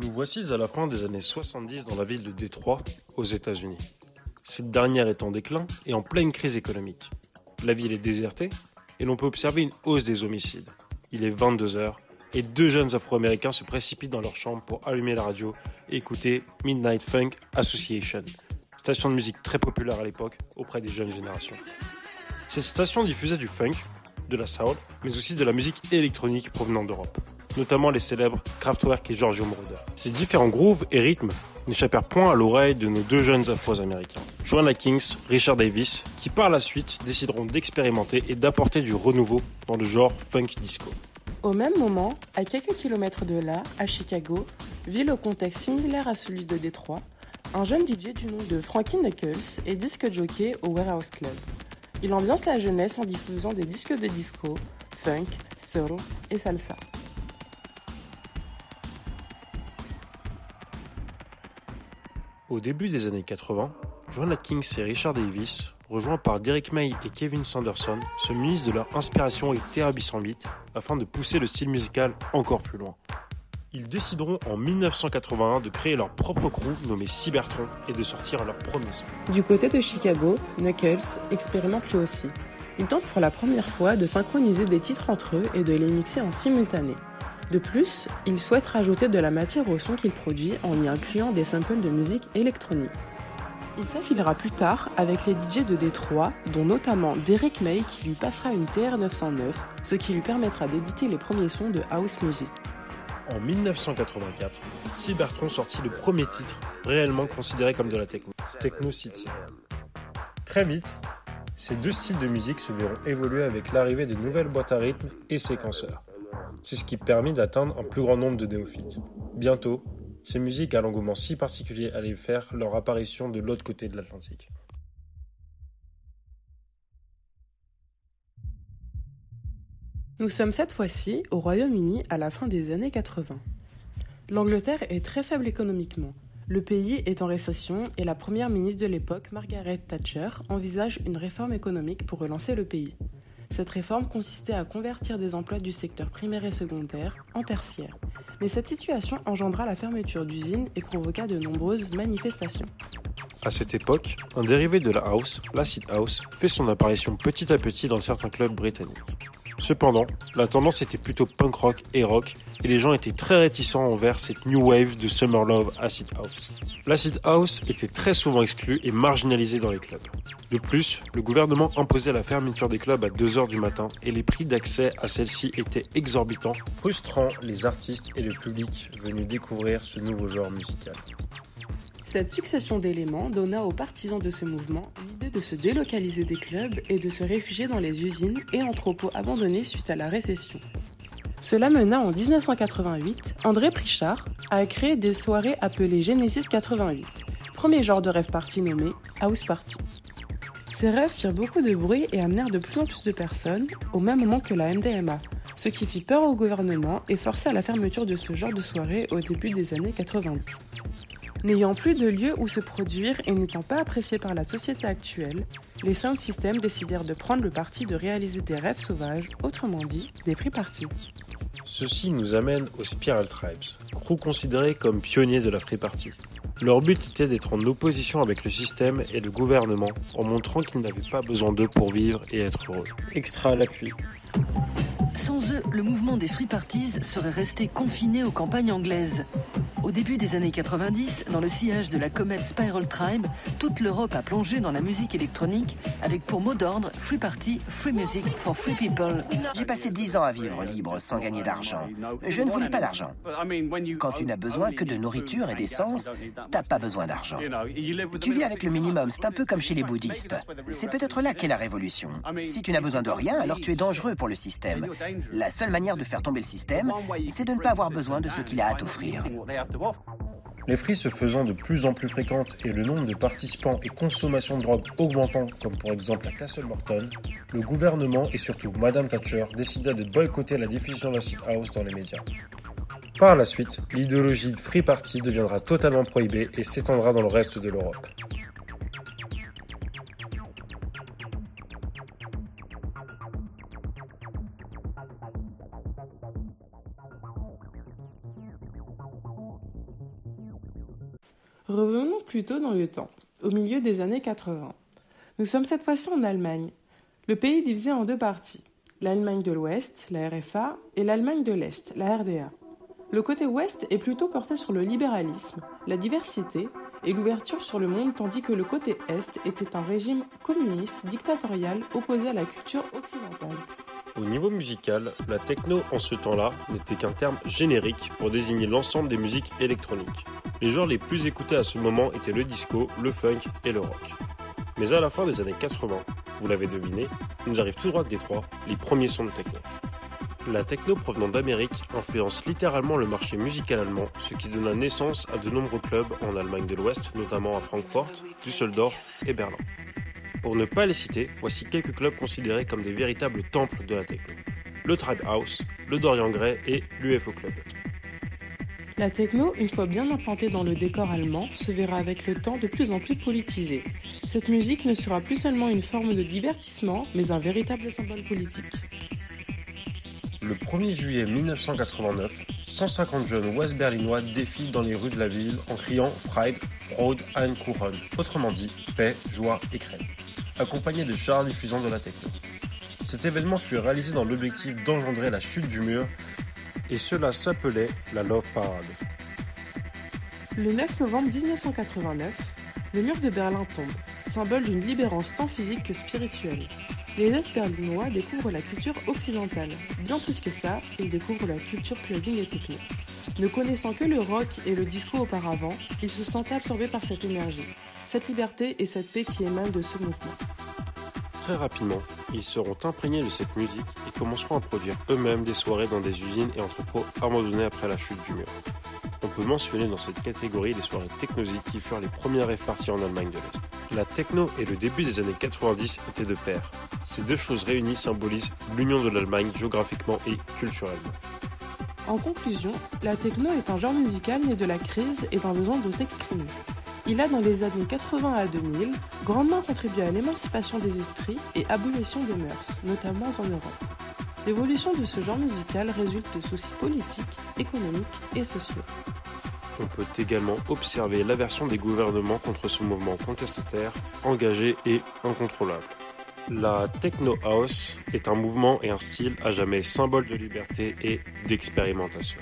Nous voici à la fin des années 70 dans la ville de Détroit, aux États-Unis. Cette dernière est en déclin et en pleine crise économique. La ville est désertée et l'on peut observer une hausse des homicides. Il est 22 heures et deux jeunes afro-américains se précipitent dans leur chambre pour allumer la radio et écouter Midnight Funk Association, station de musique très populaire à l'époque auprès des jeunes générations. Cette station diffusait du funk, de la soul, mais aussi de la musique électronique provenant d'Europe, notamment les célèbres Kraftwerk et Giorgio Moroder. Ces différents grooves et rythmes n'échappèrent point à l'oreille de nos deux jeunes afro-américains, Joanna Kings, Richard Davis, qui par la suite décideront d'expérimenter et d'apporter du renouveau dans le genre funk disco. Au même moment, à quelques kilomètres de là, à Chicago, ville au contexte similaire à celui de Détroit, un jeune DJ du nom de Frankie Knuckles est disque jockey au Warehouse Club. Il ambiance la jeunesse en diffusant des disques de disco, funk, soul et salsa. Au début des années 80, Joanna Kings et Richard Davis, rejoints par Derek May et Kevin Sanderson, se munissent de leur inspiration et Terra vite afin de pousser le style musical encore plus loin. Ils décideront en 1981 de créer leur propre crew nommé Cybertron et de sortir leur premier son. Du côté de Chicago, Knuckles expérimente lui aussi. Il tente pour la première fois de synchroniser des titres entre eux et de les mixer en simultané. De plus, il souhaite rajouter de la matière au son qu'il produit en y incluant des samples de musique électronique. Il s'affilera plus tard avec les DJ de Détroit, dont notamment Derek May qui lui passera une TR-909, ce qui lui permettra d'éditer les premiers sons de house music. En 1984, Cybertron sortit le premier titre réellement considéré comme de la techno, Techno City. Très vite, ces deux styles de musique se verront évoluer avec l'arrivée de nouvelles boîtes à rythme et séquenceurs. C'est ce qui permet d'atteindre un plus grand nombre de néophytes. Bientôt, ces musiques à l'engouement si particulier allaient faire leur apparition de l'autre côté de l'Atlantique. Nous sommes cette fois-ci au Royaume-Uni à la fin des années 80. L'Angleterre est très faible économiquement. Le pays est en récession et la première ministre de l'époque, Margaret Thatcher, envisage une réforme économique pour relancer le pays. Cette réforme consistait à convertir des emplois du secteur primaire et secondaire en tertiaire. Mais cette situation engendra la fermeture d'usines et provoqua de nombreuses manifestations. À cette époque, un dérivé de la house, l'acid house, fait son apparition petit à petit dans certains clubs britanniques. Cependant, la tendance était plutôt punk rock et rock, et les gens étaient très réticents envers cette new wave de Summer Love Acid House. L'acid house était très souvent exclu et marginalisé dans les clubs. De plus, le gouvernement imposait la fermeture des clubs à 2h du matin et les prix d'accès à celles-ci étaient exorbitants, frustrant les artistes et le public venus découvrir ce nouveau genre musical. Cette succession d'éléments donna aux partisans de ce mouvement l'idée de se délocaliser des clubs et de se réfugier dans les usines et entrepôts abandonnés suite à la récession. Cela mena en 1988 André Prichard à créer des soirées appelées Genesis 88, premier genre de rêve party nommé House Party. Ces rêves firent beaucoup de bruit et amenèrent de plus en plus de personnes, au même moment que la MDMA, ce qui fit peur au gouvernement et força la fermeture de ce genre de soirée au début des années 90. N'ayant plus de lieu où se produire et n'étant pas appréciés par la société actuelle, les sound systems décidèrent de prendre le parti de réaliser des rêves sauvages, autrement dit, des free parties. Ceci nous amène aux Spiral Tribes, crew considérés comme pionniers de la free party. Leur but était d'être en opposition avec le système et le gouvernement en montrant qu'ils n'avaient pas besoin d'eux pour vivre et être heureux. Extra à l'appui. Sans eux, le mouvement des free parties serait resté confiné aux campagnes anglaises. Au début des années 90, dans le sillage de la comète Spiral Tribe, toute l'Europe a plongé dans la musique électronique avec pour mot d'ordre Free Party, Free Music for Free People. J'ai passé dix ans à vivre libre sans gagner d'argent. Je ne voulais pas d'argent. Quand tu n'as besoin que de nourriture et d'essence, t'as pas besoin d'argent. Tu vis avec le minimum, c'est un peu comme chez les bouddhistes. C'est peut-être là qu'est la révolution. Si tu n'as besoin de rien, alors tu es dangereux pour le système. La seule manière de faire tomber le système, c'est de ne pas avoir besoin de ce qu'il a à t'offrir. Les frises se faisant de plus en plus fréquentes et le nombre de participants et consommation de drogue augmentant, comme pour exemple à Castle Morton, le gouvernement et surtout Madame Thatcher décida de boycotter la diffusion d'acid house dans les médias. Par la suite, l'idéologie Free Party deviendra totalement prohibée et s'étendra dans le reste de l'Europe. Revenons plutôt dans le temps, au milieu des années 80. Nous sommes cette fois-ci en Allemagne. Le pays est divisé en deux parties, l'Allemagne de l'Ouest, la RFA, et l'Allemagne de l'Est, la RDA. Le côté ouest est plutôt porté sur le libéralisme, la diversité et l'ouverture sur le monde, tandis que le côté est était un régime communiste dictatorial opposé à la culture occidentale. Au niveau musical, la techno en ce temps-là n'était qu'un terme générique pour désigner l'ensemble des musiques électroniques. Les genres les plus écoutés à ce moment étaient le disco, le funk et le rock. Mais à la fin des années 80, vous l'avez deviné, nous arrive tout droit de Détroit les premiers sons de techno. La techno provenant d'Amérique influence littéralement le marché musical allemand, ce qui donna naissance à de nombreux clubs en Allemagne de l'Ouest, notamment à Francfort, Düsseldorf et Berlin. Pour ne pas les citer, voici quelques clubs considérés comme des véritables temples de la techno. Le Tribe House, le Dorian Gray et l'UFO Club. La techno, une fois bien implantée dans le décor allemand, se verra avec le temps de plus en plus politisée. Cette musique ne sera plus seulement une forme de divertissement, mais un véritable symbole politique. Le 1er juillet 1989, 150 jeunes ouest-berlinois défilent dans les rues de la ville en criant Fried, Fraude, Kuchen, autrement dit paix, joie et crème, accompagnés de chars diffusant de la techno. Cet événement fut réalisé dans l'objectif d'engendrer la chute du mur et cela s'appelait la Love Parade. Le 9 novembre 1989, le mur de Berlin tombe, symbole d'une libérance tant physique que spirituelle. Les Est-Berlinois découvrent la culture occidentale. Bien plus que ça, ils découvrent la culture clubbing et techno. Ne connaissant que le rock et le disco auparavant, ils se sentent absorbés par cette énergie, cette liberté et cette paix qui émanent de ce mouvement. Très rapidement, ils seront imprégnés de cette musique et commenceront à produire eux-mêmes des soirées dans des usines et entrepôts abandonnés après la chute du mur. On peut mentionner dans cette catégorie les soirées technosiques qui furent les premières rêves parties en Allemagne de l'Est. La techno et le début des années 90 étaient de pair. Ces deux choses réunies symbolisent l'union de l'Allemagne géographiquement et culturellement. En conclusion, la techno est un genre musical né de la crise et d'un besoin de s'exprimer. Il a dans les années 80 à 2000 grandement contribué à l'émancipation des esprits et abolition des mœurs, notamment en Europe. L'évolution de ce genre musical résulte de soucis politiques, économiques et sociaux. On peut également observer l'aversion des gouvernements contre ce mouvement contestataire, engagé et incontrôlable. La techno house est un mouvement et un style à jamais symbole de liberté et d'expérimentation.